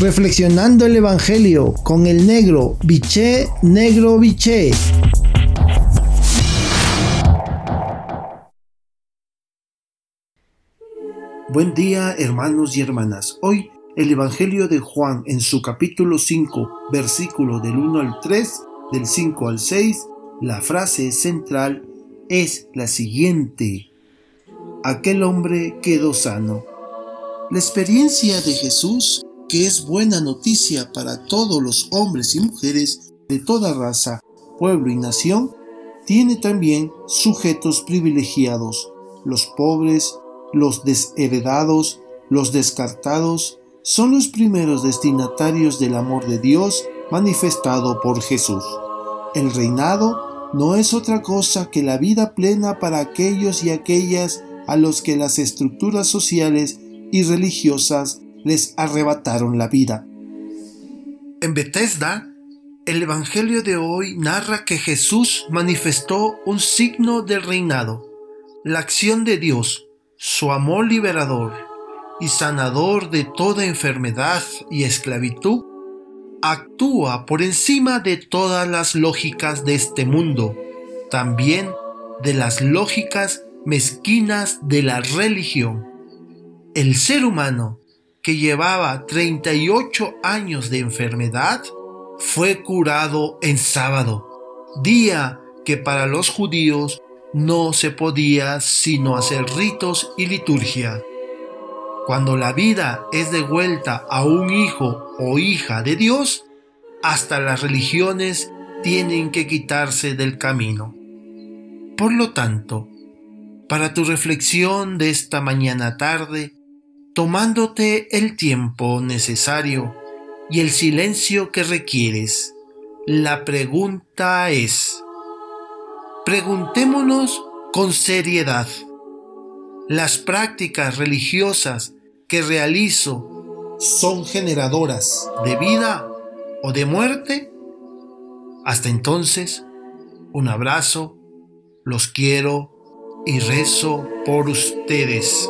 reflexionando el Evangelio con el negro biché, negro biché. Buen día hermanos y hermanas. Hoy el Evangelio de Juan en su capítulo 5, versículo del 1 al 3, del 5 al 6, la frase central es la siguiente. Aquel hombre quedó sano. La experiencia de Jesús, que es buena noticia para todos los hombres y mujeres de toda raza, pueblo y nación, tiene también sujetos privilegiados, los pobres, los desheredados, los descartados, son los primeros destinatarios del amor de Dios manifestado por Jesús. El reinado no es otra cosa que la vida plena para aquellos y aquellas a los que las estructuras sociales y religiosas les arrebataron la vida. En Bethesda, el Evangelio de hoy narra que Jesús manifestó un signo del reinado, la acción de Dios, su amor liberador y sanador de toda enfermedad y esclavitud, actúa por encima de todas las lógicas de este mundo, también de las lógicas mezquinas de la religión. El ser humano, que llevaba 38 años de enfermedad, fue curado en sábado, día que para los judíos no se podía sino hacer ritos y liturgia. Cuando la vida es devuelta a un hijo o hija de Dios, hasta las religiones tienen que quitarse del camino. Por lo tanto, para tu reflexión de esta mañana tarde, tomándote el tiempo necesario y el silencio que requieres, la pregunta es, preguntémonos con seriedad, ¿las prácticas religiosas que realizo son generadoras de vida o de muerte? Hasta entonces, un abrazo, los quiero y rezo por ustedes.